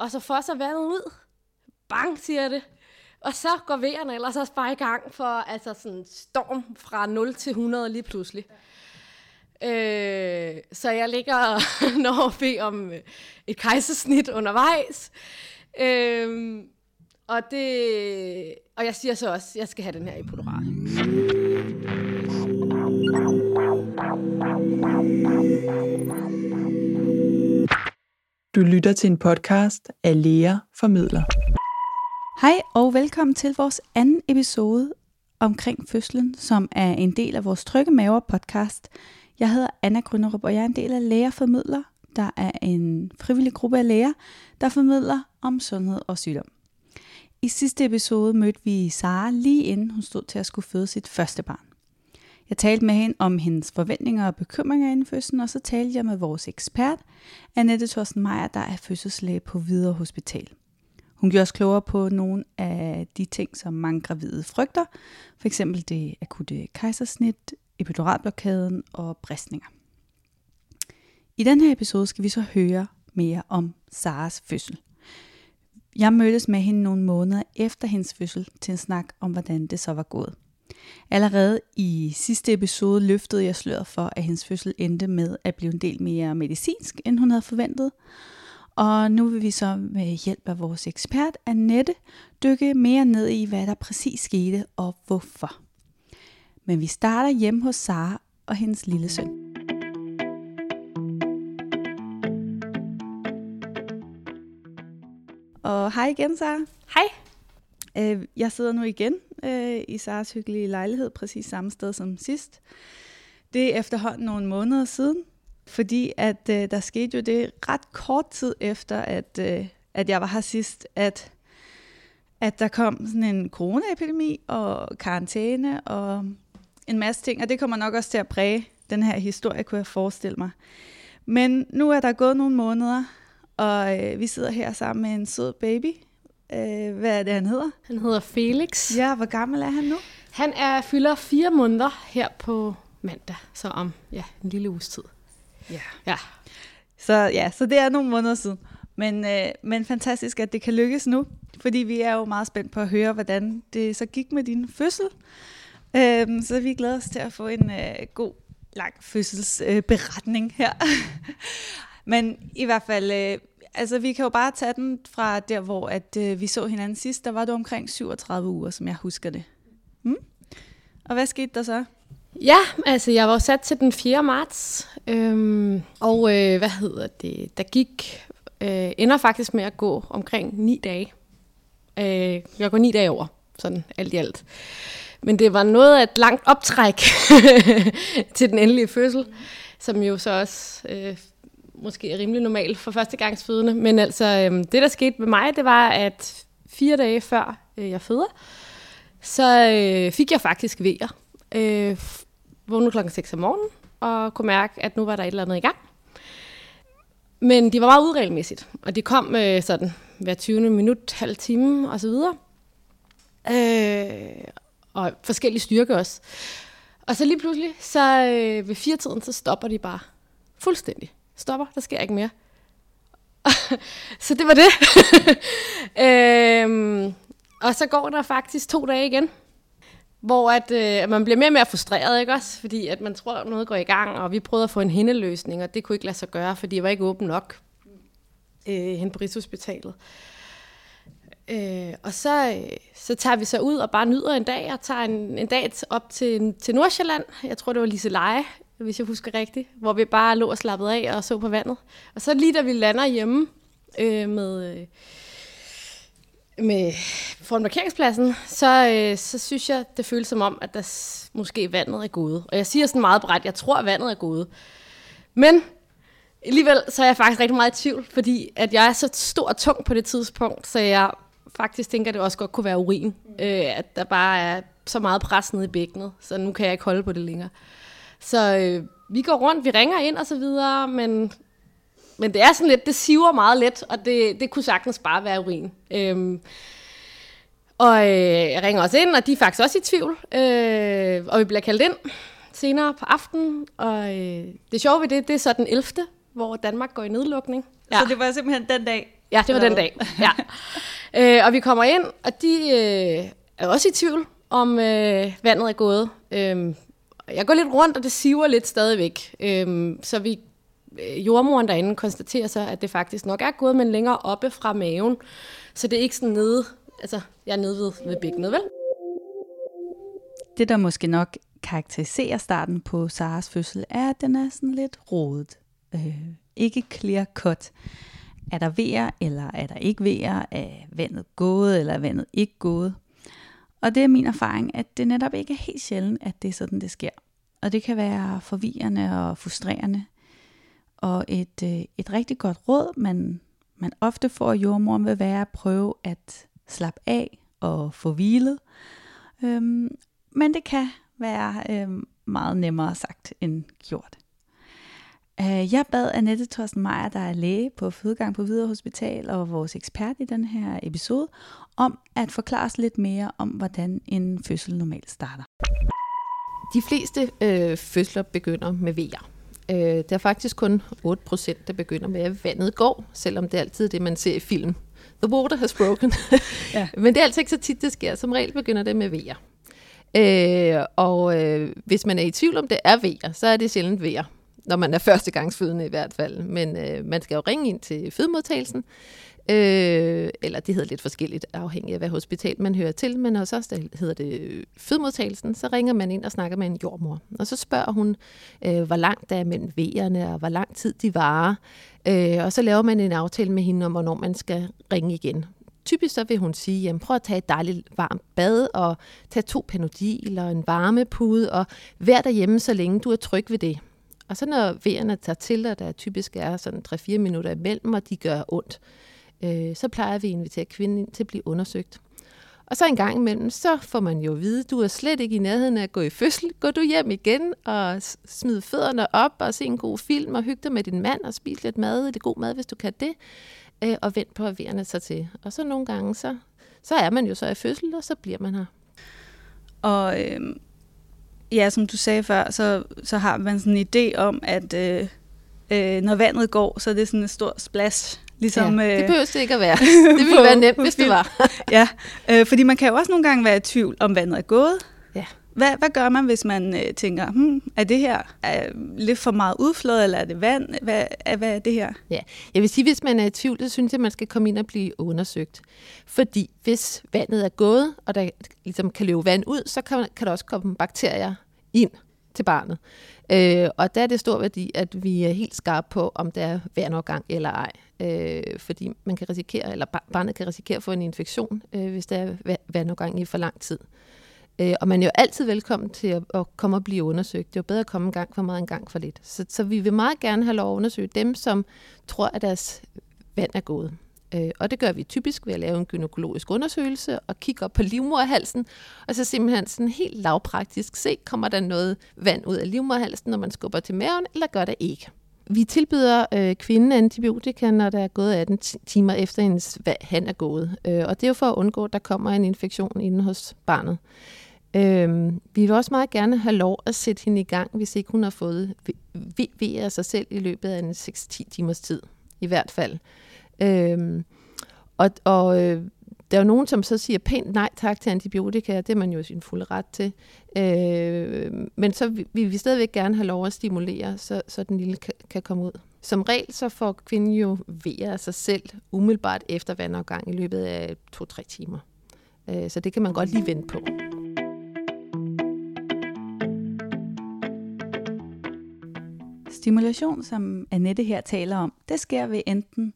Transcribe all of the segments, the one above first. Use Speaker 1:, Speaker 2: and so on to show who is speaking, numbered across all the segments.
Speaker 1: og så får så vandet ud. Bang, siger det. Og så går vejerne ellers også bare i gang for altså sådan storm fra 0 til 100 lige pludselig. Øh, så jeg ligger og når at bede om øh, et kejsersnit undervejs. Øh, og, det, og jeg siger så også, at jeg skal have den her Epidural.
Speaker 2: Du lytter til en podcast af Læger Formidler.
Speaker 3: Hej og velkommen til vores anden episode omkring fødslen, som er en del af vores Trygge Maver podcast. Jeg hedder Anna Grønnerup, og jeg er en del af Læger Formidler, der er en frivillig gruppe af læger, der formidler om sundhed og sygdom. I sidste episode mødte vi Sara lige inden hun stod til at skulle føde sit første barn. Jeg talte med hende om hendes forventninger og bekymringer inden fødslen, og så talte jeg med vores ekspert, Annette Thorsten Meier, der er fødselslæge på Hvidovre Hospital. Hun gjorde os klogere på nogle af de ting, som mange gravide frygter, for eksempel det akutte kejsersnit, epiduralblokaden og bristninger. I den her episode skal vi så høre mere om Saras fødsel. Jeg mødtes med hende nogle måneder efter hendes fødsel til en snak om, hvordan det så var gået. Allerede i sidste episode løftede jeg sløret for, at hendes fødsel endte med at blive en del mere medicinsk, end hun havde forventet. Og nu vil vi så med hjælp af vores ekspert Annette dykke mere ned i, hvad der præcis skete og hvorfor. Men vi starter hjemme hos Sara og hendes lille søn. Og hej igen, Sara.
Speaker 1: Hej.
Speaker 3: Øh, jeg sidder nu igen øh, i Saras hyggelige lejlighed, præcis samme sted som sidst. Det er efterhånden nogle måneder siden, fordi at øh, der skete jo det ret kort tid efter, at, øh, at jeg var her sidst, at, at der kom sådan en coronaepidemi og karantæne og en masse ting, og det kommer nok også til at præge den her historie, kunne jeg forestille mig. Men nu er der gået nogle måneder, og øh, vi sidder her sammen med en sød baby. Øh, hvad er det, han hedder?
Speaker 1: Han hedder Felix.
Speaker 3: Ja, hvor gammel er han nu?
Speaker 1: Han er fylder fire måneder her på mandag, så om ja, en lille uges tid.
Speaker 3: Ja.
Speaker 1: Ja.
Speaker 3: Så ja, så det er nogle måneder siden. Men, øh, men fantastisk, at det kan lykkes nu, fordi vi er jo meget spændt på at høre, hvordan det så gik med din fødsel. Øh, så vi glæder os til at få en øh, god, lang fødselsberetning øh, her. men i hvert fald, øh, altså vi kan jo bare tage den fra der, hvor at, øh, vi så hinanden sidst. Der var det omkring 37 uger, som jeg husker det. Mm? Og hvad skete der så?
Speaker 1: Ja, altså jeg var sat til den 4. marts, øhm, og øh, hvad hedder det, der gik, øh, ender faktisk med at gå omkring 9 dage. Øh, jeg går 9 dage over, sådan alt i alt. Men det var noget af et langt optræk til den endelige fødsel, som jo så også øh, måske er rimelig normal for førstegangsfødende. Men altså, øh, det der skete med mig, det var, at fire dage før øh, jeg føder, så øh, fik jeg faktisk vejer. Øh, vågnede klokken 6 om morgenen, og kunne mærke, at nu var der et eller andet i gang. Men de var meget uregelmæssigt, og de kom øh, sådan hver 20. minut, halv time og så videre. Øh, og forskellige styrke også. Og så lige pludselig, så øh, ved fire-tiden, så stopper de bare fuldstændig. Stopper, der sker ikke mere. så det var det. øhm, og så går der faktisk to dage igen, hvor at, øh, man bliver mere og mere frustreret, ikke også? Fordi at man tror, at noget går i gang, og vi prøvede at få en hændeløsning, og det kunne ikke lade sig gøre, fordi jeg var ikke åben nok øh, hen på Rigshospitalet. Øh, og så, øh, så tager vi så ud og bare nyder en dag, og tager en, en dag op til, til Nordsjælland. Jeg tror, det var Lise Leje, hvis jeg husker rigtigt, hvor vi bare lå og slappede af og så på vandet. Og så lige da vi lander hjemme øh, med... Øh, med foran markeringspladsen, så, øh, så synes jeg, det føles som om, at der s- måske vandet er gået. Og jeg siger sådan meget bredt, jeg tror, at vandet er gået. Men alligevel, så er jeg faktisk rigtig meget i tvivl, fordi at jeg er så stor og tung på det tidspunkt, så jeg faktisk tænker, at det også godt kunne være urin. Mm. Øh, at der bare er så meget pres nede i bækkenet, så nu kan jeg ikke holde på det længere. Så øh, vi går rundt, vi ringer ind og så videre, men, men det er sådan lidt, det siver meget let, og det, det kunne sagtens bare være urin. Øhm, og øh, jeg ringer også ind, og de er faktisk også i tvivl, øh, og vi bliver kaldt ind senere på aftenen, og øh, det sjove ved det, det er så den 11., hvor Danmark går i nedlukning.
Speaker 3: Ja. Så det var simpelthen den dag,
Speaker 1: Ja, det var den dag. Ja. øh, og vi kommer ind, og de øh, er også i tvivl, om øh, vandet er gået. Øh, jeg går lidt rundt, og det siver lidt stadigvæk. Øhm, så vi øh, jordmoren derinde konstaterer så, at det faktisk nok er gået, men længere oppe fra maven. Så det er ikke sådan nede, altså jeg er nede ved, ved bækkenet, vel?
Speaker 3: Det, der måske nok karakteriserer starten på Saras fødsel, er, at den er sådan lidt rodet. Øh, ikke clear cut. Er der vejer, eller er der ikke vejer? Er vandet gået, eller er vandet ikke gået? Og det er min erfaring, at det netop ikke er helt sjældent, at det er sådan, det sker. Og det kan være forvirrende og frustrerende. Og et, øh, et rigtig godt råd, man, man ofte får af jordmoren, vil være at prøve at slappe af og få hvilet. Øhm, men det kan være øhm, meget nemmere sagt end gjort. Øh, jeg bad Annette Thorsten Meier, der er læge på Fødegang på Hvidovre Hospital og vores ekspert i den her episode, om at forklare os lidt mere om, hvordan en fødsel normalt starter.
Speaker 4: De fleste øh, fødsler begynder med vejer. Øh, det er faktisk kun 8%, der begynder med, at vandet går, selvom det er altid det, man ser i film. The water has broken. ja. Men det er altså ikke så tit, det sker. Som regel begynder det med vejer. Øh, og øh, hvis man er i tvivl om, det er vejer, så er det sjældent vejer når man er førstegangsfødende i hvert fald. Men øh, man skal jo ringe ind til fødemodtagelsen, øh, eller det hedder lidt forskelligt, afhængig af hvad hospital man hører til, men hos os der hedder det øh, fødemodtagelsen, så ringer man ind og snakker med en jordmor. Og så spørger hun, øh, hvor langt der er mellem vejerne, og hvor lang tid de varer. Øh, og så laver man en aftale med hende om, hvornår man skal ringe igen typisk så vil hun sige, jamen prøv at tage et dejligt varmt bad, og tage to panodil og en varmepude, og vær derhjemme, så længe du er tryg ved det. Og så når vejerne tager til, og der typisk er sådan 3-4 minutter imellem, og de gør ondt, øh, så plejer vi at invitere kvinden ind til at blive undersøgt. Og så en gang imellem, så får man jo at vide, du er slet ikke i nærheden af at gå i fødsel. Gå du hjem igen og smid fødderne op og se en god film og hygge dig med din mand og spise lidt mad. Det er god mad, hvis du kan det. Øh, og vent på, at vejerne tager til. Og så nogle gange, så, så er man jo så i fødsel, og så bliver man her.
Speaker 3: Og øh, ja, som du sagde før, så, så har man sådan en idé om, at øh, øh, når vandet går, så er det sådan en stor splash.
Speaker 4: Ligesom, ja, det behøver det ikke at være. Det ville være nemt, hvis det var.
Speaker 3: ja, øh, fordi man kan jo også nogle gange være i tvivl, om vandet er gået. Hvad, hvad gør man, hvis man øh, tænker, hmm, er det her er lidt for meget udflået, eller er det vand? Hvad, er, hvad er det her?
Speaker 4: Ja, jeg vil sige, hvis man er i tvivl, så synes jeg, at man skal komme ind og blive undersøgt. Fordi hvis vandet er gået, og der ligesom kan løbe vand ud, så kan, kan der også komme bakterier ind til barnet. Øh, og der er det stor værdi, at vi er helt skarpe på, om der er vandovergang eller ej. Øh, fordi man kan risikere, eller barnet kan risikere at få en infektion, øh, hvis der er vandovergang i for lang tid. Øh, Øh, og man er jo altid velkommen til at, at komme og blive undersøgt. Det er jo bedre at komme en gang for meget en gang for lidt. Så, så vi vil meget gerne have lov at undersøge dem, som tror, at deres vand er gået. Øh, og det gør vi typisk ved at lave en gynækologisk undersøgelse og kigge op på livmoderhalsen, og så simpelthen sådan helt lavpraktisk se, kommer der noget vand ud af livmoderhalsen, når man skubber til maven, eller gør det ikke. Vi tilbyder øh, kvinden antibiotika, når der er gået 18 timer efter hendes han er gået. Øh, og det er jo for at undgå, at der kommer en infektion inde hos barnet. Øhm, vi vil også meget gerne have lov at sætte hende i gang, hvis ikke hun har fået ved af sig selv i løbet af en 6-10 timers tid, i hvert fald. Øhm, og og øh, der er jo nogen, som så siger pænt nej tak til antibiotika, det er man jo i sin fulde ret til. Øh, men så vil vi stadigvæk gerne have lov at stimulere, så, så den lille kan, kan komme ud. Som regel så får kvinden jo ved af sig selv umiddelbart efter vandafgang i løbet af to-tre timer. Øh, så det kan man godt lige vente på.
Speaker 3: Stimulation, som Annette her taler om, det sker ved enten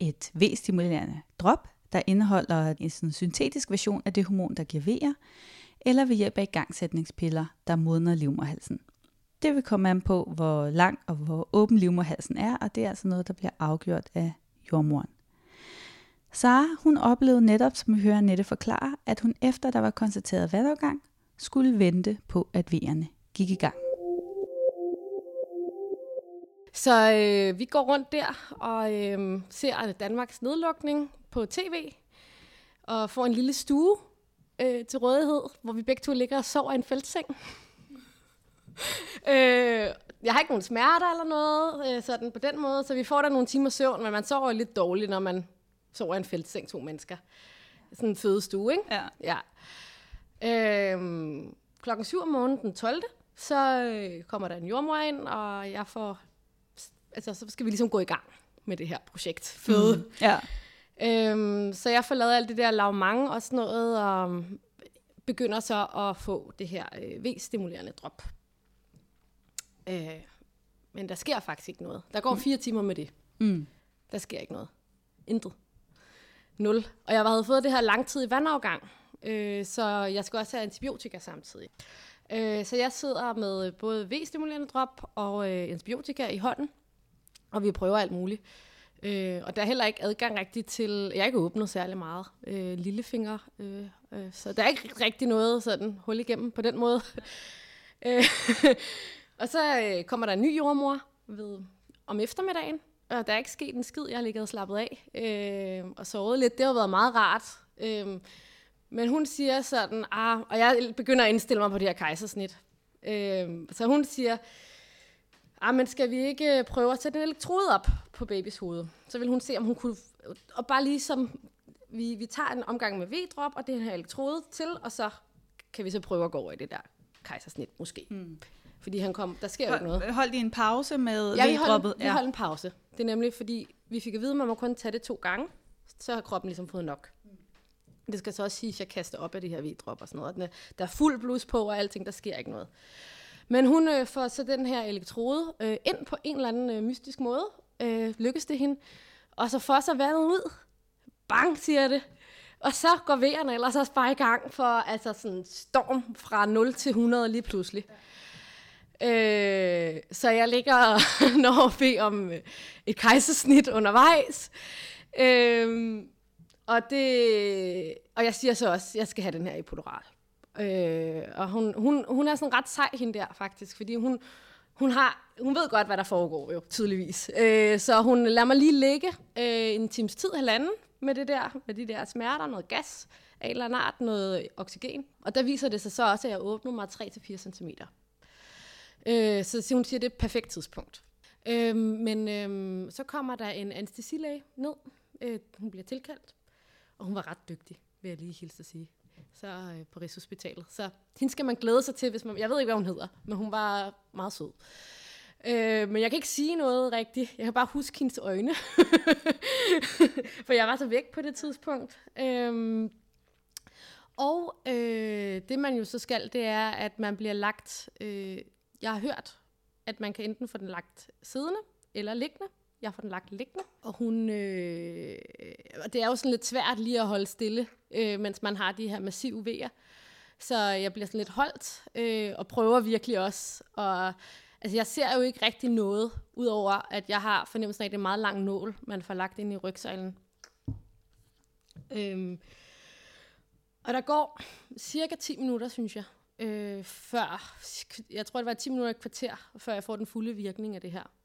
Speaker 3: et V-stimulerende drop, der indeholder en sådan syntetisk version af det hormon, der giver V'er, eller ved hjælp af igangsætningspiller, der modner livmorhalsen. Det vil komme an på, hvor lang og hvor åben livmorhalsen er, og det er altså noget, der bliver afgjort af jordmoren. Sara, hun oplevede netop, som vi hører Nette forklare, at hun efter der var konstateret vandafgang, skulle vente på, at vejerne gik i gang.
Speaker 1: Så øh, vi går rundt der og øh, ser Danmarks nedlukning på tv, og får en lille stue øh, til rådighed, hvor vi begge to ligger og sover i en feltseng. øh, jeg har ikke nogen smerter eller noget, øh, sådan på den måde, så vi får der nogle timer søvn, men man sover lidt dårligt, når man sover i en feltseng, to mennesker. Sådan en fødestue, ikke?
Speaker 3: Ja.
Speaker 1: Ja. Øhm, klokken 7 om morgenen den 12. Så øh, kommer der en jordmor ind, og jeg får... Altså, så skal vi ligesom gå i gang med det her projekt. Føde. Mm.
Speaker 3: Ja.
Speaker 1: Øhm, så jeg får lavet alt det der lavmang og sådan noget, og begynder så at få det her øh, V-stimulerende drop. Øh, men der sker faktisk ikke noget. Der går fire timer med det.
Speaker 3: Mm.
Speaker 1: Der sker ikke noget. Intet. Nul. Og jeg havde fået det her langtidig vandafgang, øh, så jeg skal også have antibiotika samtidig. Øh, så jeg sidder med både V-stimulerende drop og øh, antibiotika i hånden, og vi prøver alt muligt. Øh, og der er heller ikke adgang rigtig til, jeg har ikke åbnet særlig meget, øh, lillefinger, øh, øh, så der er ikke rigtig noget sådan hul igennem på den måde. øh, og så øh, kommer der en ny jordmor ved, om eftermiddagen, og der er ikke sket en skid, jeg har ligget og slappet af øh, og sovet lidt. Det har været meget rart. Øh, men hun siger sådan, ah, og jeg begynder at indstille mig på det her kejsersnit. Øh, så hun siger, ah, men skal vi ikke prøve at sætte en elektrode op på babys hoved? Så vil hun se, om hun kunne, og bare ligesom, vi, vi tager en omgang med V-drop og den her elektrode til, og så kan vi så prøve at gå over i det der kejsersnit måske. Mm. Fordi han kom, der sker jo ikke noget.
Speaker 3: Holdt I en pause med
Speaker 1: Ja,
Speaker 3: V-droppet?
Speaker 1: vi holdt en pause. Det er nemlig, fordi vi fik at vide, at man må kun tage det to gange, så har kroppen ligesom fået nok. Det skal så også sige, at jeg kaster op af det her V-drop og sådan noget. Er, der er fuld blus på og alting, der sker ikke noget. Men hun øh, får så den her elektrode øh, ind på en eller anden øh, mystisk måde. Øh, lykkes det hende. Og så får så vandet ud. Bang, siger det. Og så går vejerne ellers også bare i gang for altså sådan storm fra 0 til 100 lige pludselig. Øh, så jeg ligger og når at bede om øh, et kejsersnit undervejs. Øh, og, det, og jeg siger så også, at jeg skal have den her epidural. Øh, og hun, hun, hun er sådan ret sej, hende der faktisk, fordi hun, hun, har, hun ved godt, hvad der foregår jo, tydeligvis. Øh, så hun lader mig lige ligge øh, en times tid, halvanden, med det der, med de der smerter, noget gas af en eller anden art, noget oxygen. Og der viser det sig så også, at jeg åbner mig 3-4 cm. Øh, så hun siger, det er et perfekt tidspunkt. Øh, men øh, så kommer der en anestesilæge ned. Øh, hun bliver tilkaldt, og hun var ret dygtig, vil jeg lige hilse at sige så øh, på Rigshospitalet. Så hende skal man glæde sig til, hvis man... Jeg ved ikke, hvad hun hedder, men hun var meget sød. Øh, men jeg kan ikke sige noget rigtigt. Jeg kan bare huske hendes øjne. For jeg var så væk på det tidspunkt. Øh, og øh, det man jo så skal, det er, at man bliver lagt... Øh, jeg har hørt, at man kan enten få den lagt siddende eller liggende. Jeg får den lagt liggende, og hun, øh, og det er jo sådan lidt svært lige at holde stille, øh, mens man har de her massive vejer. Så jeg bliver sådan lidt holdt, øh, og prøver virkelig også. Og, altså jeg ser jo ikke rigtig noget, udover at jeg har fornemmelsen af, at det er en meget lang nål, man får lagt ind i rygsøjlen. Øh, og der går cirka 10 minutter, synes jeg, øh, før, jeg tror det var 10 minutter et kvarter, før jeg får den fulde virkning af det her.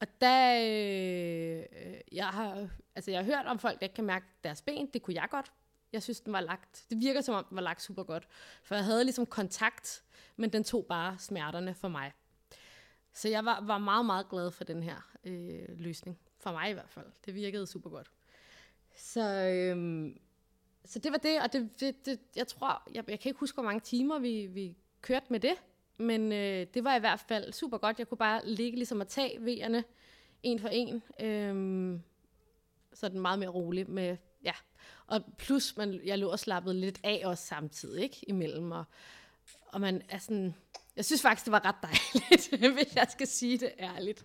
Speaker 1: Og der, øh, jeg har, altså jeg har hørt om folk, der ikke kan mærke deres ben. Det kunne jeg godt. Jeg synes, den var lagt. Det virker som om, den var lagt super godt. For jeg havde ligesom kontakt, men den tog bare smerterne for mig. Så jeg var, var meget, meget glad for den her øh, løsning. For mig i hvert fald. Det virkede super godt. Så, øh, så det var det, og det, det, det jeg tror, jeg, jeg kan ikke huske, hvor mange timer vi, vi kørte med det. Men øh, det var i hvert fald super godt. Jeg kunne bare ligge ligesom og tage V'erne en for en. Øhm, så den meget mere rolig med, ja. Og plus, man, jeg lå og slappede lidt af også samtidig, ikke? Imellem. Og, og man er sådan, jeg synes faktisk, det var ret dejligt, hvis jeg skal sige det ærligt.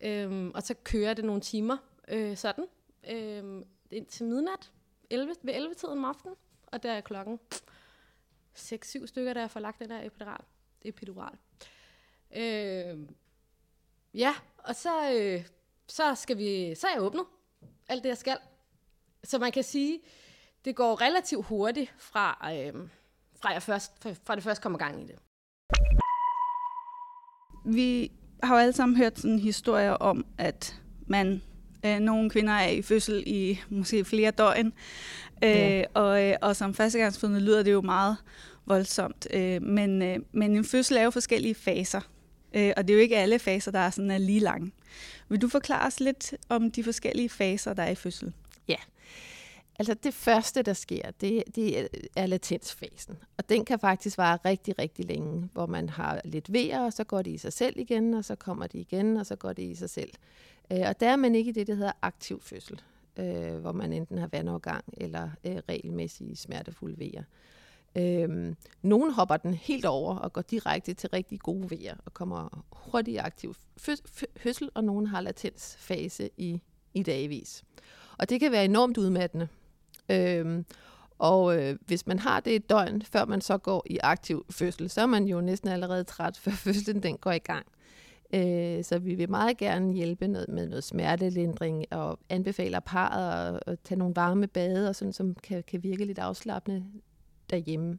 Speaker 1: Øhm, og så kører det nogle timer øh, sådan, øh, indtil midnat, 11, ved 11-tiden om aftenen. Og der er klokken 6-7 stykker, der er forlagt den der epidural epidural. Øh, ja, og så, øh, så, skal vi, så er jeg åbnet alt det, jeg skal. Så man kan sige, det går relativt hurtigt fra, øh, fra, jeg først, fra det først kommer gang i det.
Speaker 3: Vi har jo alle sammen hørt sådan historier om, at man øh, nogle kvinder er i fødsel i måske flere døgn, øh, ja. og, øh, og som førstegangsfødende lyder det jo meget voldsomt. Øh, men, øh, men en fødsel er jo forskellige faser, øh, og det er jo ikke alle faser, der er sådan er lige lange. Vil du forklare os lidt om de forskellige faser, der er i fødsel?
Speaker 4: Ja. Altså det første, der sker, det, det er latensfasen. Og den kan faktisk vare rigtig, rigtig længe, hvor man har lidt vejer, og så går det i sig selv igen, og så kommer det igen, og så går det i sig selv. Øh, og der er man ikke i det, der hedder aktiv fødsel, øh, hvor man enten har vandovergang eller øh, regelmæssige smertefulde vejer. Øhm, nogen hopper den helt over og går direkte til rigtig gode vejer og kommer hurtigt i aktiv fødsel, og nogen har latensfase i, i dagvis. Og det kan være enormt udmattende. Øhm, og øh, hvis man har det et døgn, før man så går i aktiv fødsel, så er man jo næsten allerede træt, før fødslen den går i gang. Øh, så vi vil meget gerne hjælpe noget, med noget smertelindring og anbefaler parret at, at tage nogle varme bade, og sådan, som kan, kan virke lidt afslappende derhjemme.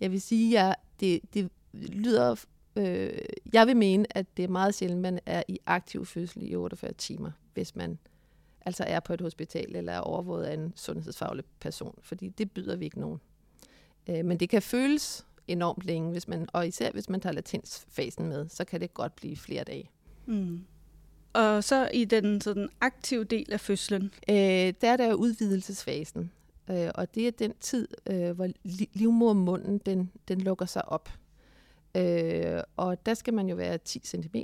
Speaker 4: Jeg vil sige, at det, det lyder... Øh, jeg vil mene, at det er meget sjældent, man er i aktiv fødsel i 48 timer, hvis man altså er på et hospital eller er overvåget af en sundhedsfaglig person, fordi det byder vi ikke nogen. Øh, men det kan føles enormt længe, hvis man, og især hvis man tager latensfasen med, så kan det godt blive flere dage. Mm.
Speaker 3: Og så i den sådan aktive del af fødslen?
Speaker 4: Øh, der er der udvidelsesfasen, øh, og det er den tid, øh, hvor li- livmormunden den, den lukker sig op. Øh, og der skal man jo være 10 cm,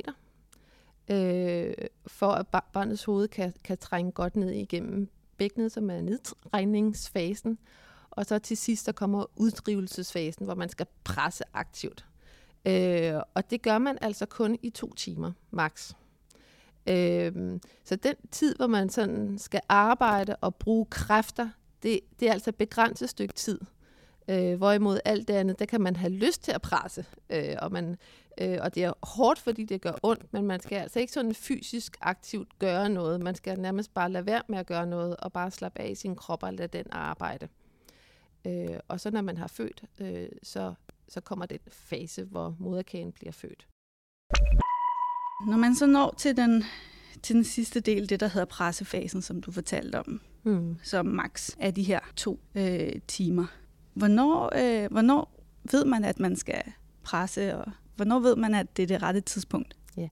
Speaker 4: øh, for at barnets hoved kan, kan trænge godt ned igennem bækkenet, som er nedtrængningsfasen. Og så til sidst, der kommer uddrivelsesfasen, hvor man skal presse aktivt. Øh, og det gør man altså kun i to timer, max. Øh, så den tid, hvor man sådan skal arbejde og bruge kræfter, det, det er altså et begrænset stykke tid. Øh, hvorimod alt det andet, der kan man have lyst til at presse, øh, og, man, øh, og det er hårdt, fordi det gør ondt, men man skal altså ikke sådan fysisk aktivt gøre noget. Man skal nærmest bare lade være med at gøre noget, og bare slappe af i sin krop og lade den arbejde. Øh, og så når man har født, øh, så, så kommer den fase, hvor moderkagen bliver født.
Speaker 3: Når man så når til den, til den sidste del, det der hedder pressefasen, som du fortalte om, mm. som max er de her to øh, timer. Hvornår, øh, hvornår ved man, at man skal presse, og hvornår ved man, at det er det rette tidspunkt?
Speaker 4: Ja,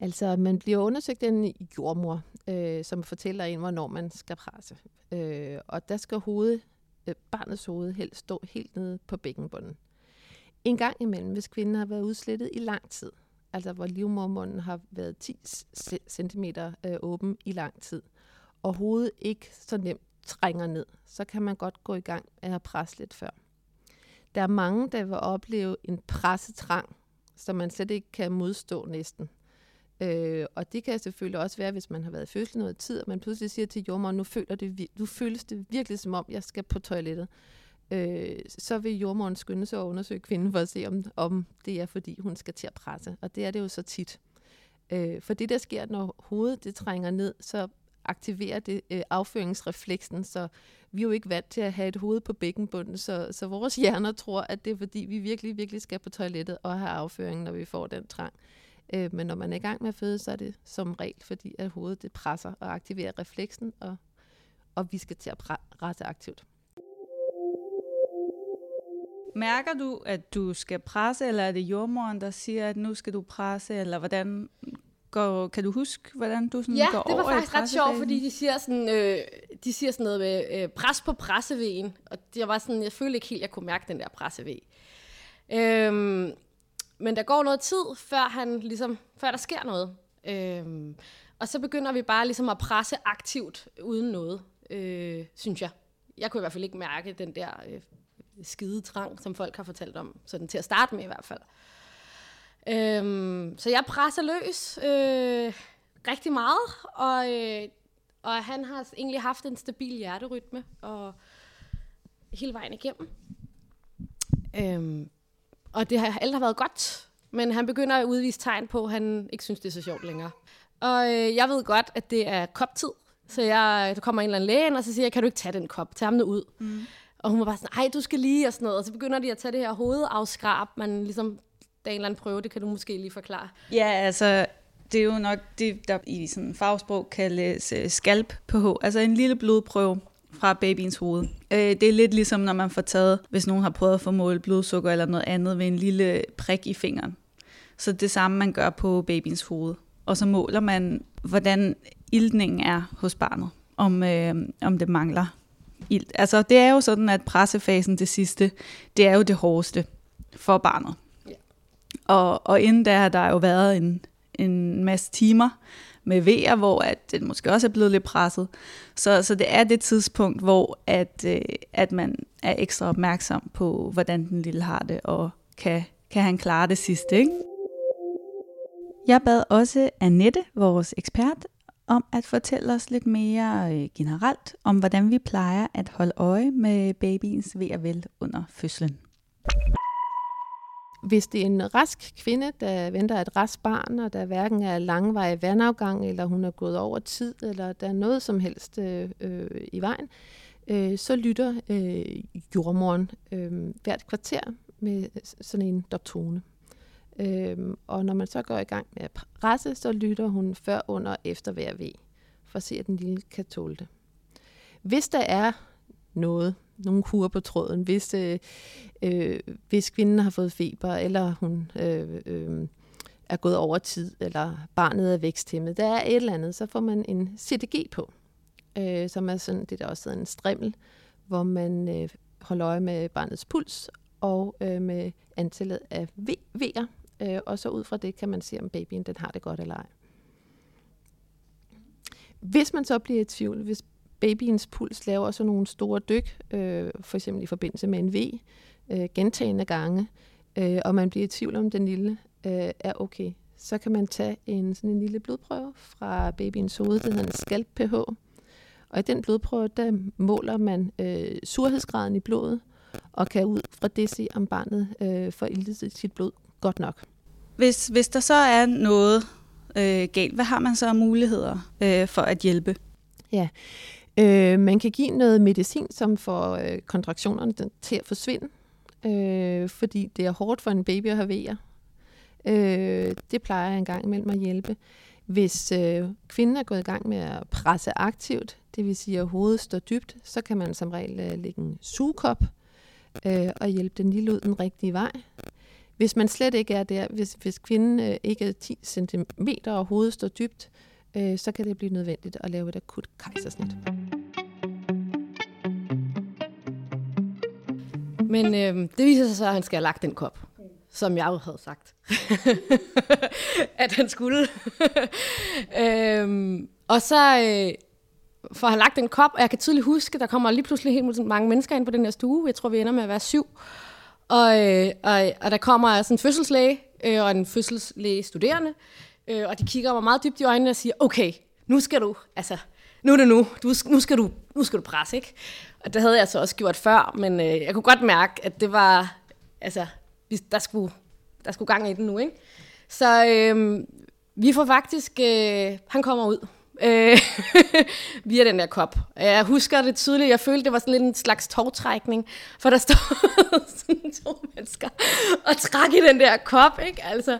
Speaker 4: altså man bliver undersøgt en jordmor, øh, som fortæller en, hvornår man skal presse. Øh, og der skal hovedet øh, barnets hoved helst stå helt nede på bækkenbunden. En gang imellem, hvis kvinden har været udslettet i lang tid, altså hvor livmormunden har været 10 cm øh, åben i lang tid, og hovedet ikke så nemt trænger ned, så kan man godt gå i gang med at presse lidt før. Der er mange, der vil opleve en pressetrang, som man slet ikke kan modstå næsten. Øh, og det kan selvfølgelig også være, hvis man har været i fødsel noget tid, og man pludselig siger til jordmoren, nu føler det, nu føles det virkelig som om, jeg skal på toilettet. Øh, så vil jordmoren skynde sig at undersøge kvinden for at se, om, om det er, fordi hun skal til at presse. Og det er det jo så tit. Øh, for det, der sker, når hovedet det trænger ned, så aktiverer det øh, afføringsrefleksen, så vi er jo ikke vant til at have et hoved på bækkenbunden, så, så vores hjerner tror, at det er fordi, vi virkelig, virkelig skal på toilettet og have afføring, når vi får den trang. Øh, men når man er i gang med at føde, så er det som regel, fordi at hovedet det presser og aktiverer refleksen, og, og vi skal til at rette aktivt.
Speaker 3: Mærker du, at du skal presse, eller er det jordmoren, der siger, at nu skal du presse, eller hvordan går, kan du huske, hvordan du sådan
Speaker 1: ja,
Speaker 3: går over
Speaker 1: Ja, det var faktisk ret sjovt, fordi de siger sådan, øh, de siger sådan noget med øh, pres på pressevægen, og jeg var sådan, jeg følte ikke helt, jeg kunne mærke den der pressevæg. Øhm, men der går noget tid, før, han, ligesom, før der sker noget. Øhm, og så begynder vi bare ligesom at presse aktivt uden noget, øh, synes jeg. Jeg kunne i hvert fald ikke mærke den der øh, skide trang, som folk har fortalt om, sådan til at starte med i hvert fald. Øhm, så jeg presser løs øh, rigtig meget, og, øh, og han har egentlig haft en stabil hjerterytme og hele vejen igennem. Øhm, og det har alt har været godt, men han begynder at udvise tegn på, at han ikke synes, det er så sjovt længere. Og øh, jeg ved godt, at det er koptid, så jeg, der kommer en eller anden læge og så siger jeg, kan du ikke tage den kop? Tag ham nu ud. Mm. Og hun var bare sådan, ej, du skal lige, og sådan noget. Og så begynder de at tage det her hovedafskrab, man ligesom, der er en eller anden prøve, det kan du måske lige forklare.
Speaker 3: Ja, altså, det er jo nok det, der i sådan fagsprog kaldes øh, skalp på altså en lille blodprøve fra babyens hoved. Øh, det er lidt ligesom, når man får taget, hvis nogen har prøvet at få målt blodsukker eller noget andet ved en lille prik i fingeren. Så det samme, man gør på babyens hoved. Og så måler man, hvordan iltningen er hos barnet. om, øh, om det mangler ilt. Altså, det er jo sådan, at pressefasen det sidste, det er jo det hårdeste for barnet. Og, og inden der har der jo været en, en masse timer med vejer, hvor at den måske også er blevet lidt presset. Så, så det er det tidspunkt, hvor at, øh, at man er ekstra opmærksom på, hvordan den lille har det, og kan, kan han klare det sidste. Ikke? Jeg bad også Annette, vores ekspert, om at fortælle os lidt mere øh, generelt om, hvordan vi plejer at holde øje med babyens ved og vel under fødslen.
Speaker 4: Hvis det er en rask kvinde, der venter et rask barn, og der hverken er langvarig vandafgang, eller hun er gået over tid, eller der er noget som helst øh, øh, i vejen, øh, så lytter øh, jordmoren øh, hvert kvarter med sådan en doptone. Øhm, og når man så går i gang med at presse, så lytter hun før, under og efter hver V, for at se, at den lille kan tåle det. Hvis der er noget, nogle kur på tråden, hvis, øh, øh, hvis kvinden har fået feber, eller hun øh, øh, er gået over tid, eller barnet er væksthæmmet, der er et eller andet, så får man en CTG på, øh, som er sådan, det der også hedder en strimmel, hvor man øh, holder øje med barnets puls, og øh, med antallet af V'er, øh, og så ud fra det kan man se, om babyen den har det godt eller ej. Hvis man så bliver i tvivl, hvis babyens puls laver så nogle store dyk, øh, for eksempel i forbindelse med en V, øh, gentagende gange, øh, og man bliver i tvivl om den lille øh, er okay, så kan man tage en sådan en lille blodprøve fra babyens hoved, det hedder en skalp pH. Og i den blodprøve, der måler man øh, surhedsgraden i blodet, og kan ud fra det se, om barnet øh, får iltet sit blod godt nok.
Speaker 3: Hvis, hvis der så er noget øh, galt, hvad har man så af muligheder øh, for at hjælpe?
Speaker 4: Ja, øh, man kan give noget medicin, som får øh, kontraktionerne til at forsvinde, øh, fordi det er hårdt for en baby at have vejer. Øh, det plejer jeg en gang imellem at hjælpe. Hvis øh, kvinden er gået i gang med at presse aktivt, det vil sige, at hovedet står dybt, så kan man som regel øh, lægge en sugekop øh, og hjælpe den lille ud den rigtige vej. Hvis man slet ikke er der, hvis, hvis kvinden øh, ikke er 10 cm og hovedet står dybt, øh, Øh, så kan det blive nødvendigt at lave et akut kejsersnit.
Speaker 1: Men øh, det viser sig så, at han skal have lagt den kop, som jeg jo havde sagt, at han skulle. øhm, og så øh, får han lagt den kop, og jeg kan tydeligt huske, der kommer lige pludselig helt mange mennesker ind på den her stue. Jeg tror, vi ender med at være syv. Og, øh, og, og der kommer sådan en fødselslæge øh, og en fødselslæge studerende, øh, og de kigger mig meget dybt i øjnene og siger, okay, nu skal du, altså, nu er det nu, du, nu, skal du, nu skal du presse, ikke? Og det havde jeg så også gjort før, men øh, jeg kunne godt mærke, at det var, altså, der skulle, der skulle gang i den nu, ikke? Så øh, vi får faktisk, øh, han kommer ud, øh, via den der kop. Jeg husker det tydeligt. Jeg følte, det var sådan lidt en slags tovtrækning, for der stod sådan to mennesker og træk i den der kop, ikke? Altså,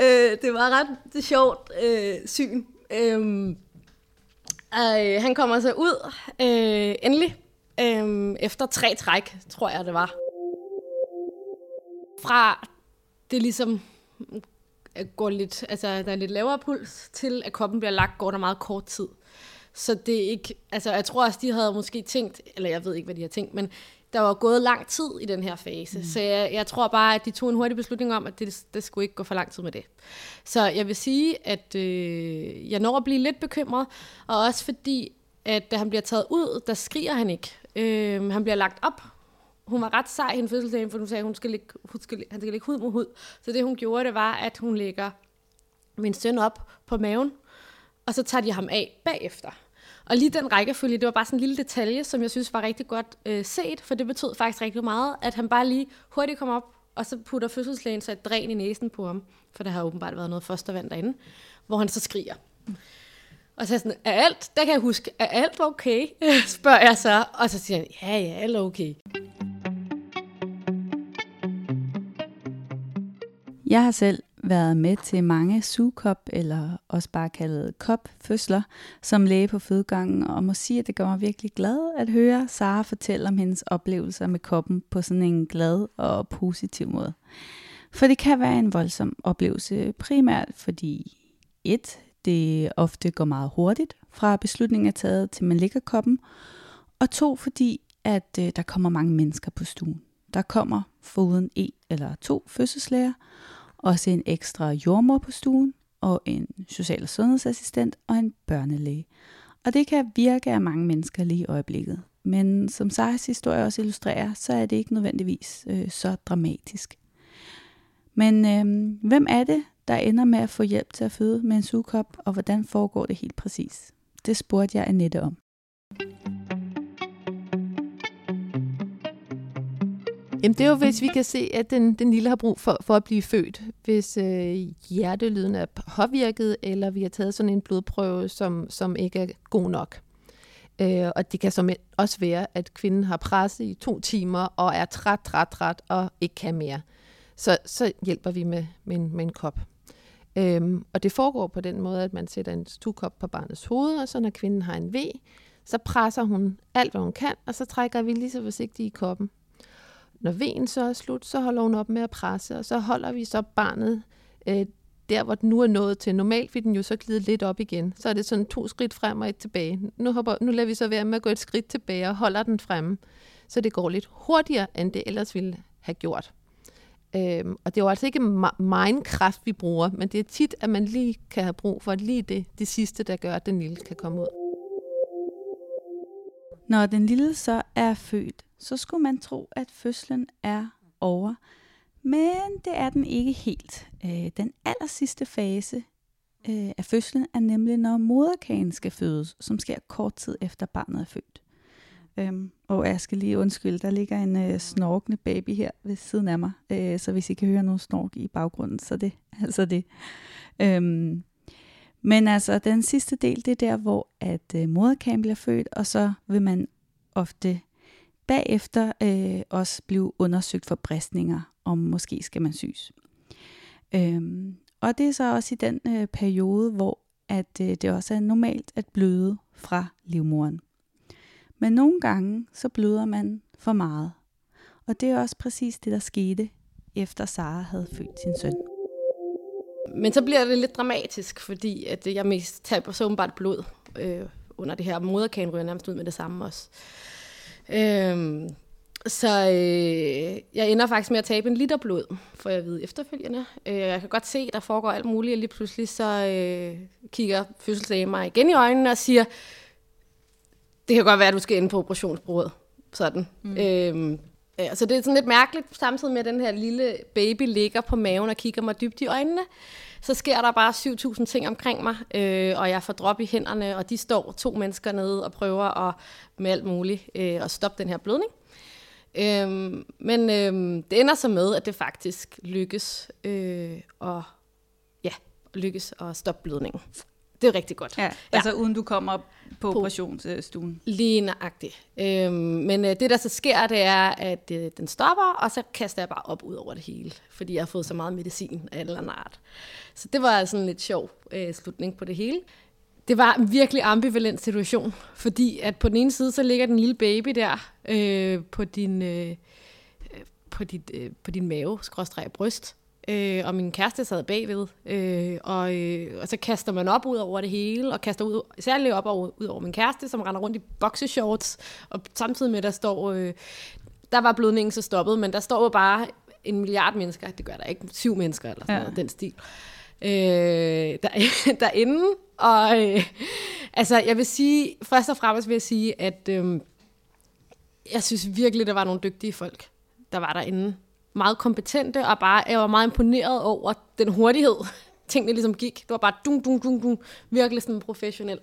Speaker 1: øh, det var ret det sjovt øh, syn. Øh, øh, han kommer så ud øh, endelig, øh, efter tre træk, tror jeg det var. Fra det ligesom går lidt, altså der er lidt lavere puls, til at koppen bliver lagt, går der meget kort tid. Så det er ikke, altså jeg tror også, de havde måske tænkt, eller jeg ved ikke, hvad de har tænkt, men der var gået lang tid i den her fase. Mm. Så jeg, jeg tror bare, at de tog en hurtig beslutning om, at det, det skulle ikke gå for lang tid med det. Så jeg vil sige, at øh, jeg når at blive lidt bekymret, og også fordi, at da han bliver taget ud, der skriger han ikke. Øh, han bliver lagt op hun var ret sej, hende fødselsdagen, for hun sagde, at hun skal lægge, hun skal, han skal lægge hud mod hud. Så det, hun gjorde, det var, at hun lægger min søn op på maven, og så tager de ham af bagefter. Og lige den rækkefølge, det var bare sådan en lille detalje, som jeg synes var rigtig godt øh, set, for det betød faktisk rigtig meget, at han bare lige hurtigt kom op, og så putter fødselslægen så et dræn i næsen på ham, for der har åbenbart været noget fostervand derinde, hvor han så skriger. Og så er sådan, er alt, der kan jeg huske, er alt okay? spørger jeg så, og så siger han, ja, ja, alt er okay.
Speaker 3: Jeg har selv været med til mange sugekop, eller også bare kaldet kopfødsler, som læge på fødegangen, og må sige, at det gør mig virkelig glad at høre Sara fortælle om hendes oplevelser med koppen på sådan en glad og positiv måde. For det kan være en voldsom oplevelse, primært fordi et, det ofte går meget hurtigt fra beslutningen er taget til man ligger koppen. Og to, fordi at øh, der kommer mange mennesker på stuen. Der kommer foruden en eller to fødselslæger, også en ekstra jordmor på stuen, og en social- og sundhedsassistent og en børnelæge. Og det kan virke af mange mennesker lige i øjeblikket. Men som Saras historie også illustrerer, så er det ikke nødvendigvis øh, så dramatisk. Men øh, hvem er det, der ender med at få hjælp til at føde med en sugekop, og hvordan foregår det helt præcis? Det spurgte jeg Annette om.
Speaker 4: Jamen det er jo, hvis vi kan se, at den, den lille har brug for, for at blive født. Hvis øh, hjertelyden er påvirket, eller vi har taget sådan en blodprøve, som, som ikke er god nok. Øh, og det kan som også være, at kvinden har presset i to timer, og er træt, træt, træt, og ikke kan mere. Så, så hjælper vi med, med, en, med en kop. Øhm, og det foregår på den måde, at man sætter en stukop på barnets hoved, og så når kvinden har en V, så presser hun alt, hvad hun kan, og så trækker vi lige så forsigtigt i koppen. Når V'en så er slut, så holder hun op med at presse, og så holder vi så barnet øh, der, hvor den nu er nået til. Normalt vil den jo så glide lidt op igen. Så er det sådan to skridt frem og et tilbage. Nu, hopper, nu lader vi så være med at gå et skridt tilbage og holder den fremme, så det går lidt hurtigere, end det ellers ville have gjort. Øhm, og det er jo altså ikke meget kraft, vi bruger, men det er tit, at man lige kan have brug for lige det, det sidste, der gør, at den lille kan komme ud.
Speaker 3: Når den lille så er født, så skulle man tro, at fødslen er over. Men det er den ikke helt. Øh, den aller sidste fase øh, af fødslen er nemlig, når moderkagen skal fødes, som sker kort tid efter barnet er født. Øhm, og jeg skal lige undskylde, der ligger en øh, snorkende baby her ved siden af mig, øh, så hvis I kan høre nogen snork i baggrunden, så det altså det. Øhm, men altså, den sidste del, det er der, hvor at øh, moderkagen bliver født, og så vil man ofte bagefter øh, også blive undersøgt for bristninger, om måske skal man syes. Øhm, og det er så også i den øh, periode, hvor at øh, det også er normalt at bløde fra livmoderen. Men nogle gange, så bløder man for meget. Og det er også præcis det, der skete, efter Sara havde født sin søn.
Speaker 1: Men så bliver det lidt dramatisk, fordi at jeg mest taber så åbenbart blod øh, under det her. Moderkagen ryger nærmest ud med det samme også. Øhm, så øh, jeg ender faktisk med at tabe en liter blod, for jeg ved efterfølgende. Øh, jeg kan godt se, at der foregår alt muligt, og lige pludselig så øh, kigger fødselslægen mig igen i øjnene og siger, det kan godt være, at du skal ind på operationsbordet. Sådan. Mm. Øhm, ja, så det er sådan lidt mærkeligt, samtidig med at den her lille baby ligger på maven og kigger mig dybt i øjnene. Så sker der bare 7.000 ting omkring mig, øh, og jeg får drop i hænderne, og de står to mennesker nede og prøver at, med alt muligt øh, at stoppe den her blødning. Øhm, men øhm, det ender så med, at det faktisk lykkes øh, at, ja, lykkes at stoppe blødningen. Det er rigtig godt.
Speaker 3: Ja, altså ja. uden du kommer på, på operationsstuen.
Speaker 1: Lige nøjagtigt. Øhm, men øh, det, der så sker, det er, at øh, den stopper, og så kaster jeg bare op ud over det hele, fordi jeg har fået så meget medicin af en eller anden art. Så det var sådan en lidt sjov øh, slutning på det hele. Det var en virkelig ambivalent situation, fordi at på den ene side, så ligger den lille baby der øh, på din, øh, på dit, øh, på din mave, skråstreg bryst, øh, og min kæreste sad bagved, øh, og, øh, og så kaster man op ud over det hele, og kaster ud, særligt op over, ud over min kæreste, som render rundt i boxershorts, og samtidig med, der står, øh, der var blødningen så stoppet, men der står jo bare en milliard mennesker, det gør der ikke, syv mennesker eller sådan ja. noget, den stil, øh, der, derinde, og øh, altså, jeg vil sige, først og fremmest vil jeg sige, at øh, jeg synes virkelig, der var nogle dygtige folk, der var derinde meget kompetente, og bare, jeg var meget imponeret over den hurtighed, tingene ligesom gik. Det var bare dung, dung, dung, dung, virkelig sådan professionel.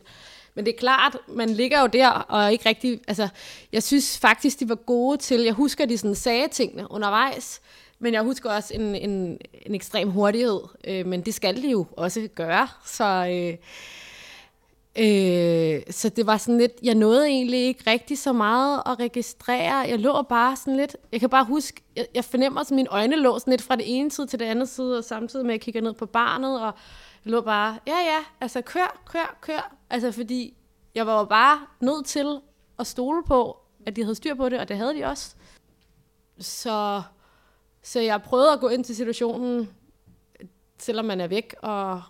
Speaker 1: Men det er klart, man ligger jo der, og ikke rigtig, altså, jeg synes faktisk, de var gode til, jeg husker, de sådan sagde tingene undervejs, men jeg husker også en, en, en ekstrem hurtighed, øh, men det skal de jo også gøre, så... Øh, Øh, så det var sådan lidt, jeg nåede egentlig ikke rigtig så meget at registrere. Jeg lå bare sådan lidt, jeg kan bare huske, jeg, jeg fornemmer, at mine øjne lå sådan lidt fra det ene side til det andet side, og samtidig med, at jeg kigger ned på barnet, og jeg lå bare, ja ja, altså kør, kør, kør. Altså fordi, jeg var jo bare nødt til at stole på, at de havde styr på det, og det havde de også. Så, så jeg prøvede at gå ind til situationen, selvom man er væk, og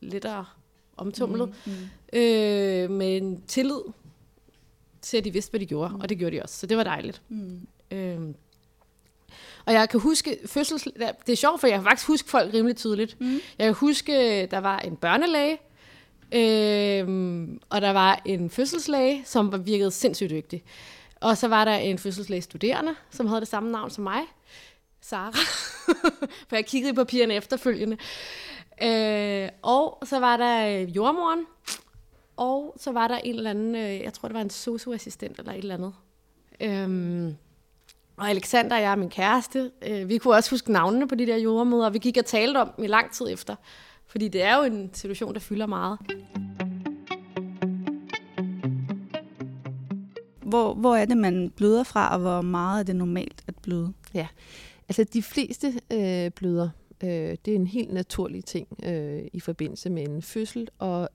Speaker 1: lidt at omtumlet, mm. Mm. Øh, med en tillid til, at de vidste, hvad de gjorde, mm. og det gjorde de også, så det var dejligt. Mm. Øh, og jeg kan huske fødsels... Det er sjovt, for jeg kan faktisk huske folk rimelig tydeligt. Mm. Jeg kan huske, der var en børnelæge, øh, og der var en fødselslæge, som var virket sindssygt dygtig. Og så var der en fødselslæge studerende, som havde det samme navn som mig. Sara. for jeg kiggede i papirerne efterfølgende. Øh, og så var der øh, jordmoren, og så var der en eller anden, øh, jeg tror det var en socioassistent eller et eller andet. Øhm, og Alexander og jeg, min kæreste, øh, vi kunne også huske navnene på de der jordmøder, og vi gik og talte om dem i lang tid efter. Fordi det er jo en situation, der fylder meget.
Speaker 3: Hvor, hvor er det, man bløder fra, og hvor meget er det normalt at bløde?
Speaker 4: Ja, altså de fleste øh, bløder. Øh, det er en helt naturlig ting øh, i forbindelse med en fødsel, og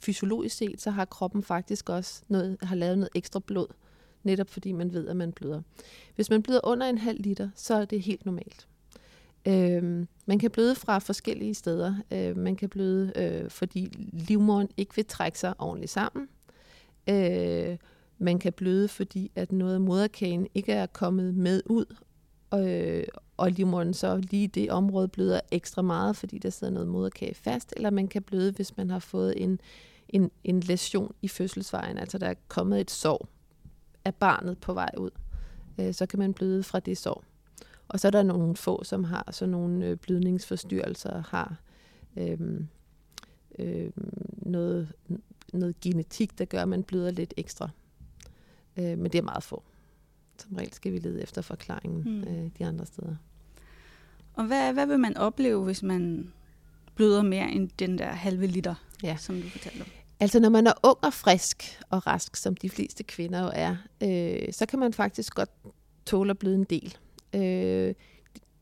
Speaker 4: fysiologisk set, så har kroppen faktisk også noget, har lavet noget ekstra blod, netop fordi man ved, at man bløder. Hvis man bløder under en halv liter, så er det helt normalt. Øhm, man kan bløde fra forskellige steder. Øh, man kan bløde, øh, fordi livmoderen ikke vil trække sig ordentligt sammen. Øh, man kan bløde, fordi at noget af moderkagen ikke er kommet med ud, øh, og livmoderen så lige det område bløder ekstra meget, fordi der sidder noget moderkage fast, eller man kan bløde, hvis man har fået en, en, en lesion i fødselsvejen, altså der er kommet et sår af barnet på vej ud. Øh, så kan man bløde fra det sår. Og så er der nogle få, som har sådan nogle øh, blødningsforstyrrelser, har øhm, øhm, noget, noget genetik, der gør, at man bløder lidt ekstra. Øh, men det er meget få. Som regel skal vi lede efter forklaringen mm. øh, de andre steder.
Speaker 3: Og hvad, hvad vil man opleve, hvis man bløder mere end den der halve liter, ja. som du fortalte om?
Speaker 4: Altså når man er ung og frisk og rask, som de fleste kvinder jo er, øh, så kan man faktisk godt tåle at bløde en del. Øh,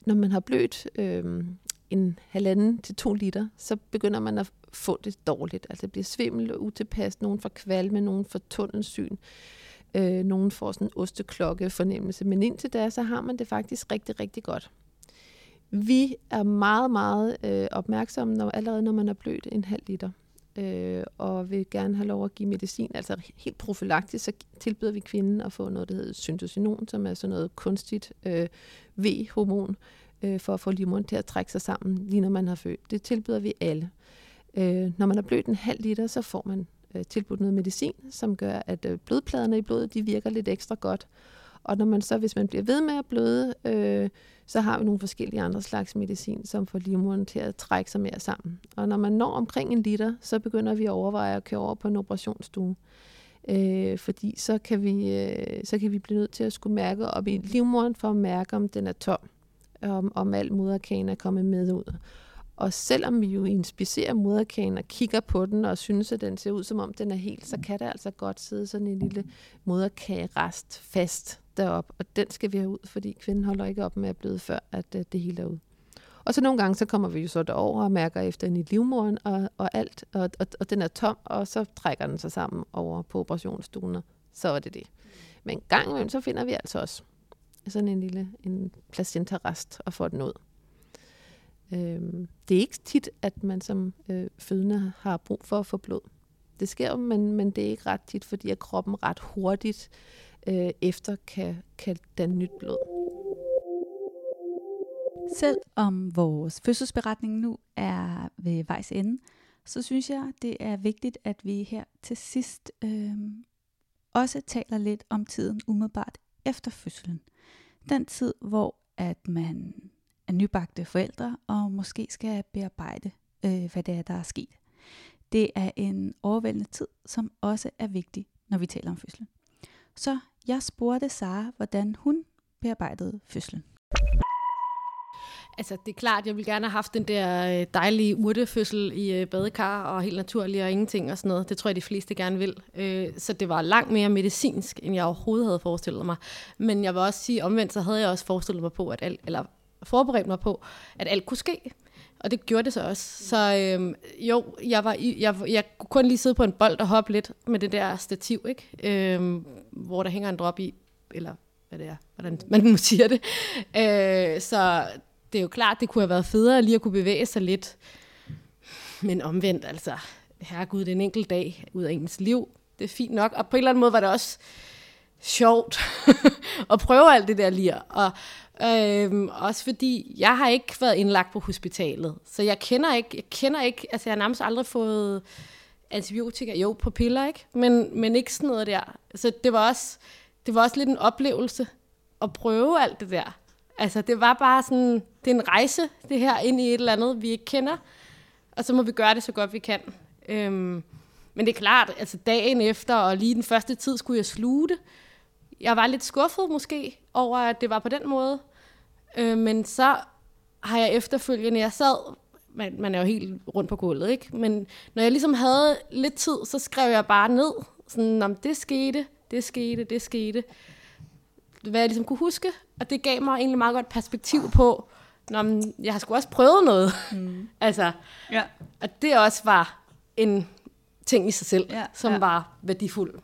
Speaker 4: når man har blødt øh, en halvanden til to liter, så begynder man at få det dårligt. Altså det bliver svimmel og utilpas, nogen får kvalme, nogen får tunnelsyn, øh, Øh, nogen får sådan en osteklokke fornemmelse. Men indtil da, så har man det faktisk rigtig, rigtig godt. Vi er meget, meget øh, opmærksomme, når, allerede når man er blødt en halv liter øh, og vil gerne have lov at give medicin. Altså helt profilaktisk, så tilbyder vi kvinden at få noget, der hedder syntocinon, som er sådan noget kunstigt øh, V-hormon, øh, for at få livmoderen til at trække sig sammen, lige når man har født. Det tilbyder vi alle. Øh, når man har blødt en halv liter, så får man øh, tilbudt noget medicin, som gør, at øh, blodpladerne i blodet de virker lidt ekstra godt. Og når man så, hvis man bliver ved med at bløde, øh, så har vi nogle forskellige andre slags medicin, som får livmoderen til at trække sig mere sammen. Og når man når omkring en liter, så begynder vi at overveje at køre over på en operationsstue. Øh, fordi så kan, vi, øh, så kan vi blive nødt til at skulle mærke op i livmoderen for at mærke, om den er tom, om, om al moderkagen er kommet med ud. Og selvom vi jo inspicerer moderkagen og kigger på den og synes, at den ser ud, som om den er helt, så kan der altså godt sidde sådan en lille moderkagerest fast derop, og den skal vi have ud, fordi kvinden holder ikke op med at bløde før, at øh, det hele er ud. Og så nogle gange, så kommer vi jo så derover og mærker efter i livmoren og, og alt, og, og, og den er tom, og så trækker den sig sammen over på operationsstuen, og så er det det. Men gang imellem, så finder vi altså også sådan en lille en placenta-rest og får den ud. Øhm, det er ikke tit, at man som øh, fødende har brug for at få blod. Det sker jo, men, men det er ikke ret tit, fordi at kroppen ret hurtigt øh, efter kan, kan danne nyt blod.
Speaker 3: Selv om vores fødselsberetning nu er ved vejs ende, så synes jeg, det er vigtigt, at vi her til sidst øh, også taler lidt om tiden umiddelbart efter fødslen. Den tid, hvor at man er nybagte forældre og måske skal bearbejde, øh, hvad det er, der er sket. Det er en overvældende tid, som også er vigtig, når vi taler om fødslen. Så jeg spurgte Sara, hvordan hun bearbejdede fødslen.
Speaker 1: Altså, det er klart, jeg ville gerne have haft den der øh, dejlige urtefødsel i øh, badekar og helt naturlig og ingenting og sådan noget. Det tror jeg, de fleste gerne vil. Øh, så det var langt mere medicinsk, end jeg overhovedet havde forestillet mig. Men jeg vil også sige, omvendt så havde jeg også forestillet mig på, at alt, eller forberedt mig på, at alt kunne ske. Og det gjorde det så også. Så øhm, jo, jeg, var i, jeg, jeg kunne kun lige sidde på en bold og hoppe lidt med det der stativ, ikke? Øhm, hvor der hænger en drop i, eller hvad det er, hvordan man nu siger det. Øh, så det er jo klart, det kunne have været federe lige at kunne bevæge sig lidt. Men omvendt, altså, herregud, det er en enkelt dag ud af ens liv. Det er fint nok. Og på en eller anden måde var det også sjovt at prøve alt det der lir. Og øhm, også fordi, jeg har ikke været indlagt på hospitalet. Så jeg kender ikke, jeg kender ikke, altså jeg har nærmest aldrig fået antibiotika, jo, på piller, ikke? Men, men ikke sådan noget der. Så det var også, det var også lidt en oplevelse at prøve alt det der. Altså, det var bare sådan, det er en rejse, det her, ind i et eller andet, vi ikke kender. Og så må vi gøre det så godt vi kan. Øhm, men det er klart, altså dagen efter, og lige den første tid, skulle jeg sluge det. Jeg var lidt skuffet måske, over at det var på den måde. Øh, men så har jeg efterfølgende, jeg sad, man, man er jo helt rundt på gulvet, ikke? Men når jeg ligesom havde lidt tid, så skrev jeg bare ned, sådan, om det skete, det skete, det skete. Hvad jeg ligesom kunne huske, og det gav mig egentlig meget godt perspektiv på, når jeg har sgu også prøvet noget. Mm. altså,
Speaker 3: Ja.
Speaker 1: at det også var en ting i sig selv,
Speaker 3: Ja,
Speaker 1: som
Speaker 3: ja.
Speaker 1: var værdifuld.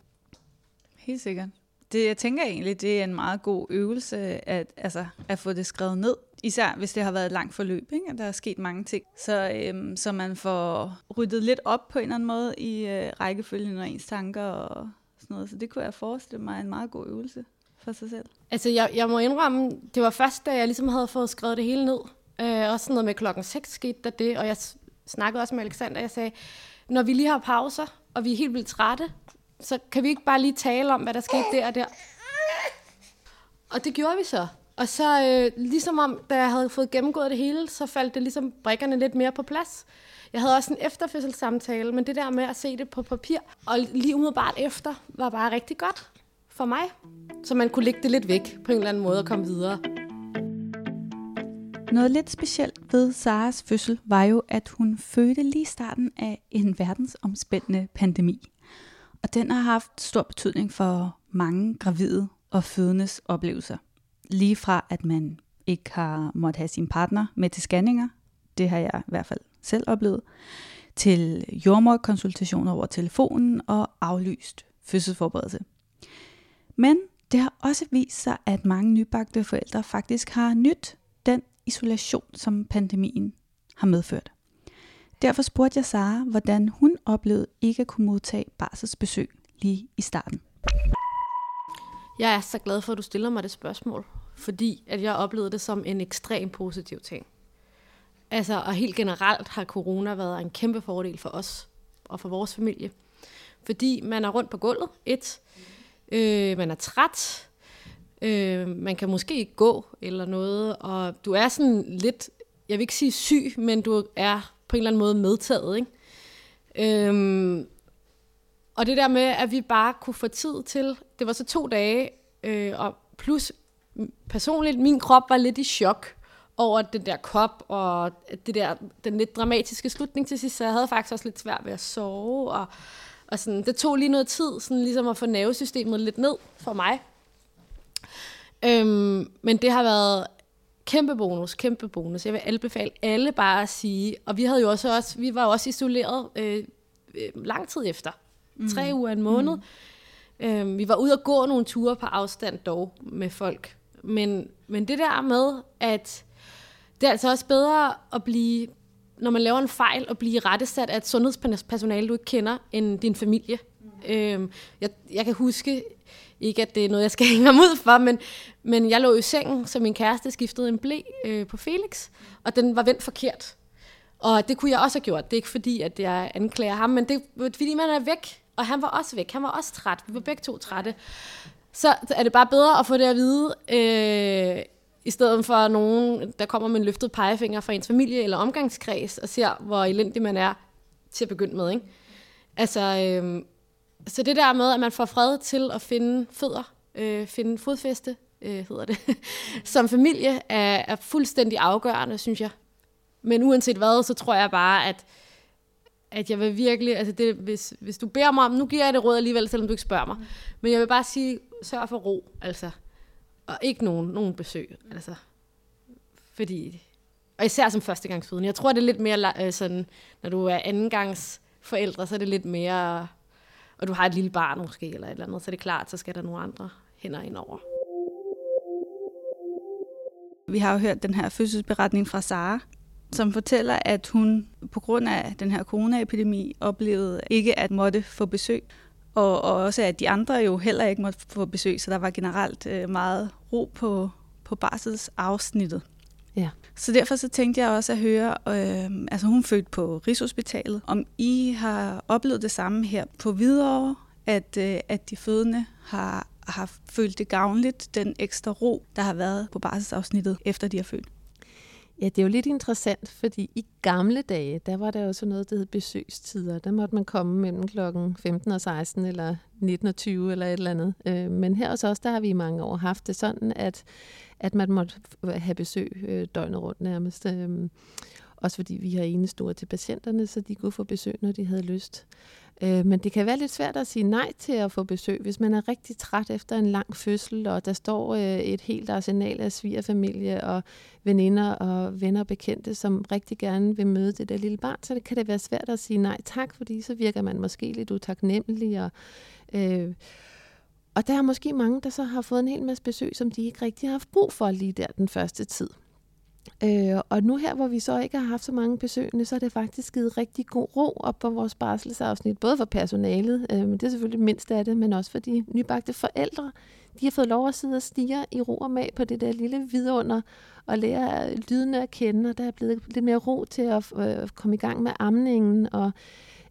Speaker 3: Helt sikkert. Det, jeg tænker egentlig, det er en meget god øvelse at, altså, at få det skrevet ned. Især hvis det har været et langt forløb, ikke? og der er sket mange ting. Så, øhm, så man får ryddet lidt op på en eller anden måde i øh, rækkefølgen og ens tanker og sådan noget. Så det kunne jeg forestille mig er en meget god øvelse for sig selv.
Speaker 1: Altså, jeg, jeg må indrømme, det var først, da jeg ligesom havde fået skrevet det hele ned. Øh, også sådan noget med klokken 6 skete der det, og jeg snakkede også med Alexander, jeg sagde, når vi lige har pauser, og vi er helt vildt trætte, så kan vi ikke bare lige tale om, hvad der skete der og der. Og det gjorde vi så. Og så øh, ligesom om, da jeg havde fået gennemgået det hele, så faldt det ligesom brikkerne lidt mere på plads. Jeg havde også en efterfødselssamtale, men det der med at se det på papir, og lige umiddelbart efter, var bare rigtig godt for mig. Så man kunne lægge det lidt væk på en eller anden måde og komme videre.
Speaker 3: Noget lidt specielt ved Saras fødsel var jo, at hun fødte lige starten af en verdensomspændende pandemi. Og den har haft stor betydning for mange gravide og fødendes oplevelser. Lige fra at man ikke har måttet have sin partner med til scanninger, det har jeg i hvert fald selv oplevet, til jordmorkonsultationer over telefonen og aflyst fødselsforberedelse. Men det har også vist sig, at mange nybagte forældre faktisk har nyt den isolation, som pandemien har medført. Derfor spurgte jeg Sara, hvordan hun oplevede ikke at kunne modtage barselsbesøg lige i starten.
Speaker 1: Jeg er så glad for, at du stiller mig det spørgsmål, fordi at jeg oplevede det som en ekstrem positiv ting. Altså, og helt generelt har corona været en kæmpe fordel for os og for vores familie. Fordi man er rundt på gulvet, et. Øh, man er træt. Øh, man kan måske ikke gå eller noget. Og du er sådan lidt, jeg vil ikke sige syg, men du er på en eller anden måde medtaget. Ikke? Øhm, og det der med, at vi bare kunne få tid til, det var så to dage, øh, og plus personligt, min krop var lidt i chok over den der kop, og det der, den lidt dramatiske slutning til sidst, så jeg havde faktisk også lidt svært ved at sove, og, og sådan, det tog lige noget tid, sådan ligesom at få nervesystemet lidt ned for mig. Øhm, men det har været kæmpe bonus, kæmpe bonus. Jeg vil anbefale alle bare at sige, og vi havde jo også, også vi var også isoleret øh, øh, lang tid efter. Mm. Tre uger, en måned. Mm. Øhm, vi var ude at gå nogle ture på afstand dog med folk. Men, men det der med, at det er altså også bedre at blive, når man laver en fejl, at blive rettesat af et sundhedspersonale, du ikke kender, end din familie. Øhm, jeg, jeg kan huske, ikke at det er noget, jeg skal hænge ham ud for, men, men jeg lå i sengen, så min kæreste skiftede en blæ øh, på Felix, og den var vendt forkert. Og det kunne jeg også have gjort. Det er ikke fordi, at jeg anklager ham, men det er fordi, man er væk. Og han var også væk. Han var også træt. Vi var begge to trætte. Så er det bare bedre at få det at vide, øh, i stedet for nogen, der kommer med en løftet pegefinger fra ens familie eller omgangskreds, og ser, hvor elendig man er til at begynde med. Ikke? Altså, øh, så det der med, at man får fred til at finde fødder, øh, finde fodfæste, øh, hedder det, som familie, er, er fuldstændig afgørende, synes jeg. Men uanset hvad, så tror jeg bare, at, at jeg vil virkelig, altså det, hvis, hvis du beder mig om, nu giver jeg det råd alligevel, selvom du ikke spørger mig, mm. men jeg vil bare sige, sørg for ro, altså, og ikke nogen, nogen besøg, altså, fordi, og især som førstegangsfødende, jeg tror, det er lidt mere øh, sådan, når du er andengangs forældre, så er det lidt mere, og du har et lille barn måske, eller et eller andet, så er det klart, så skal der nogle andre hænder ind over.
Speaker 3: Vi har jo hørt den her fødselsberetning fra Sara, som fortæller, at hun på grund af den her coronaepidemi oplevede ikke at måtte få besøg, og, og også at de andre jo heller ikke måtte få besøg, så der var generelt øh, meget ro på, på barselsafsnittet.
Speaker 4: Ja.
Speaker 3: Så derfor så tænkte jeg også at høre, øh, altså hun født på Rigshospitalet, om I har oplevet det samme her på Hvidovre, at, øh, at de fødende har, har følt det gavnligt, den ekstra ro, der har været på barselsafsnittet, efter de har født.
Speaker 4: Ja, det er jo lidt interessant, fordi i gamle dage, der var der sådan noget, der hed besøgstider. Der måtte man komme mellem klokken 15 og 16, eller 19 og 20, eller et eller andet. Øh, men her hos os, der har vi i mange år haft det sådan, at, at man måtte have besøg øh, døgnet rundt nærmest. Øh, også fordi vi har enestuer til patienterne, så de kunne få besøg, når de havde lyst. Øh, men det kan være lidt svært at sige nej til at få besøg, hvis man er rigtig træt efter en lang fødsel, og der står øh, et helt arsenal af svigerfamilie og veninder og venner og bekendte, som rigtig gerne vil møde det der lille barn, så det kan det være svært at sige nej tak, fordi så virker man måske lidt utaknemmelig. Og, øh, og der er måske mange, der så har fået en hel masse besøg, som de ikke rigtig har haft brug for lige der den første tid. Øh, og nu her, hvor vi så ikke har haft så mange besøgende, så er det faktisk givet rigtig god ro op på vores barselsafsnit. Både for personalet, øh, men det er selvfølgelig mindst af det, men også for de nybagte forældre. De har fået lov at sidde og stige i ro og mag på det der lille vidunder og lære lydene at kende, og der er blevet lidt mere ro til at øh, komme i gang med amningen, og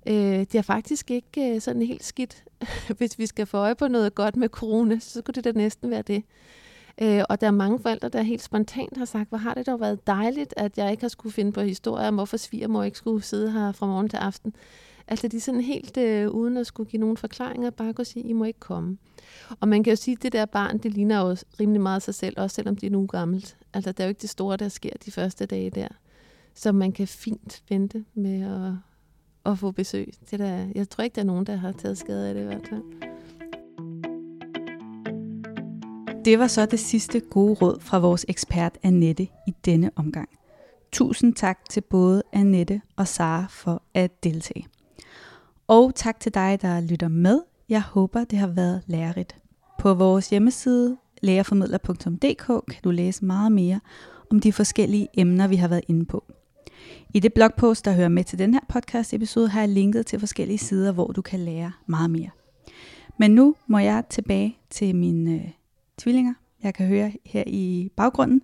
Speaker 4: øh, det er faktisk ikke øh, sådan helt skidt. Hvis vi skal få øje på noget godt med corona, så skulle det da næsten være det. Øh, og der er mange forældre, der helt spontant har sagt, hvor har det dog været dejligt, at jeg ikke har skulle finde på historier om, hvorfor svigermor ikke skulle sidde her fra morgen til aften. Altså de er sådan helt øh, uden at skulle give nogen forklaringer, bare kunne sige, I må ikke komme. Og man kan jo sige, at det der barn, det ligner jo rimelig meget sig selv, også selvom det er nu gammelt. Altså der er jo ikke det store, der sker de første dage der. Så man kan fint vente med at, at få besøg. Det der, jeg tror ikke, der er nogen, der har taget skade af det i hvert fald.
Speaker 3: Det var så det sidste gode råd fra vores ekspert Annette i denne omgang. Tusind tak til både Annette og Sara for at deltage. Og tak til dig, der lytter med. Jeg håber, det har været lærerigt. På vores hjemmeside lærerformidler.dk kan du læse meget mere om de forskellige emner, vi har været inde på. I det blogpost, der hører med til den her podcast episode, har jeg linket til forskellige sider, hvor du kan lære meget mere. Men nu må jeg tilbage til min øh, tvillinger, jeg kan høre her i baggrunden.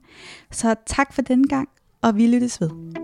Speaker 3: Så tak for denne gang, og vi lyttes ved.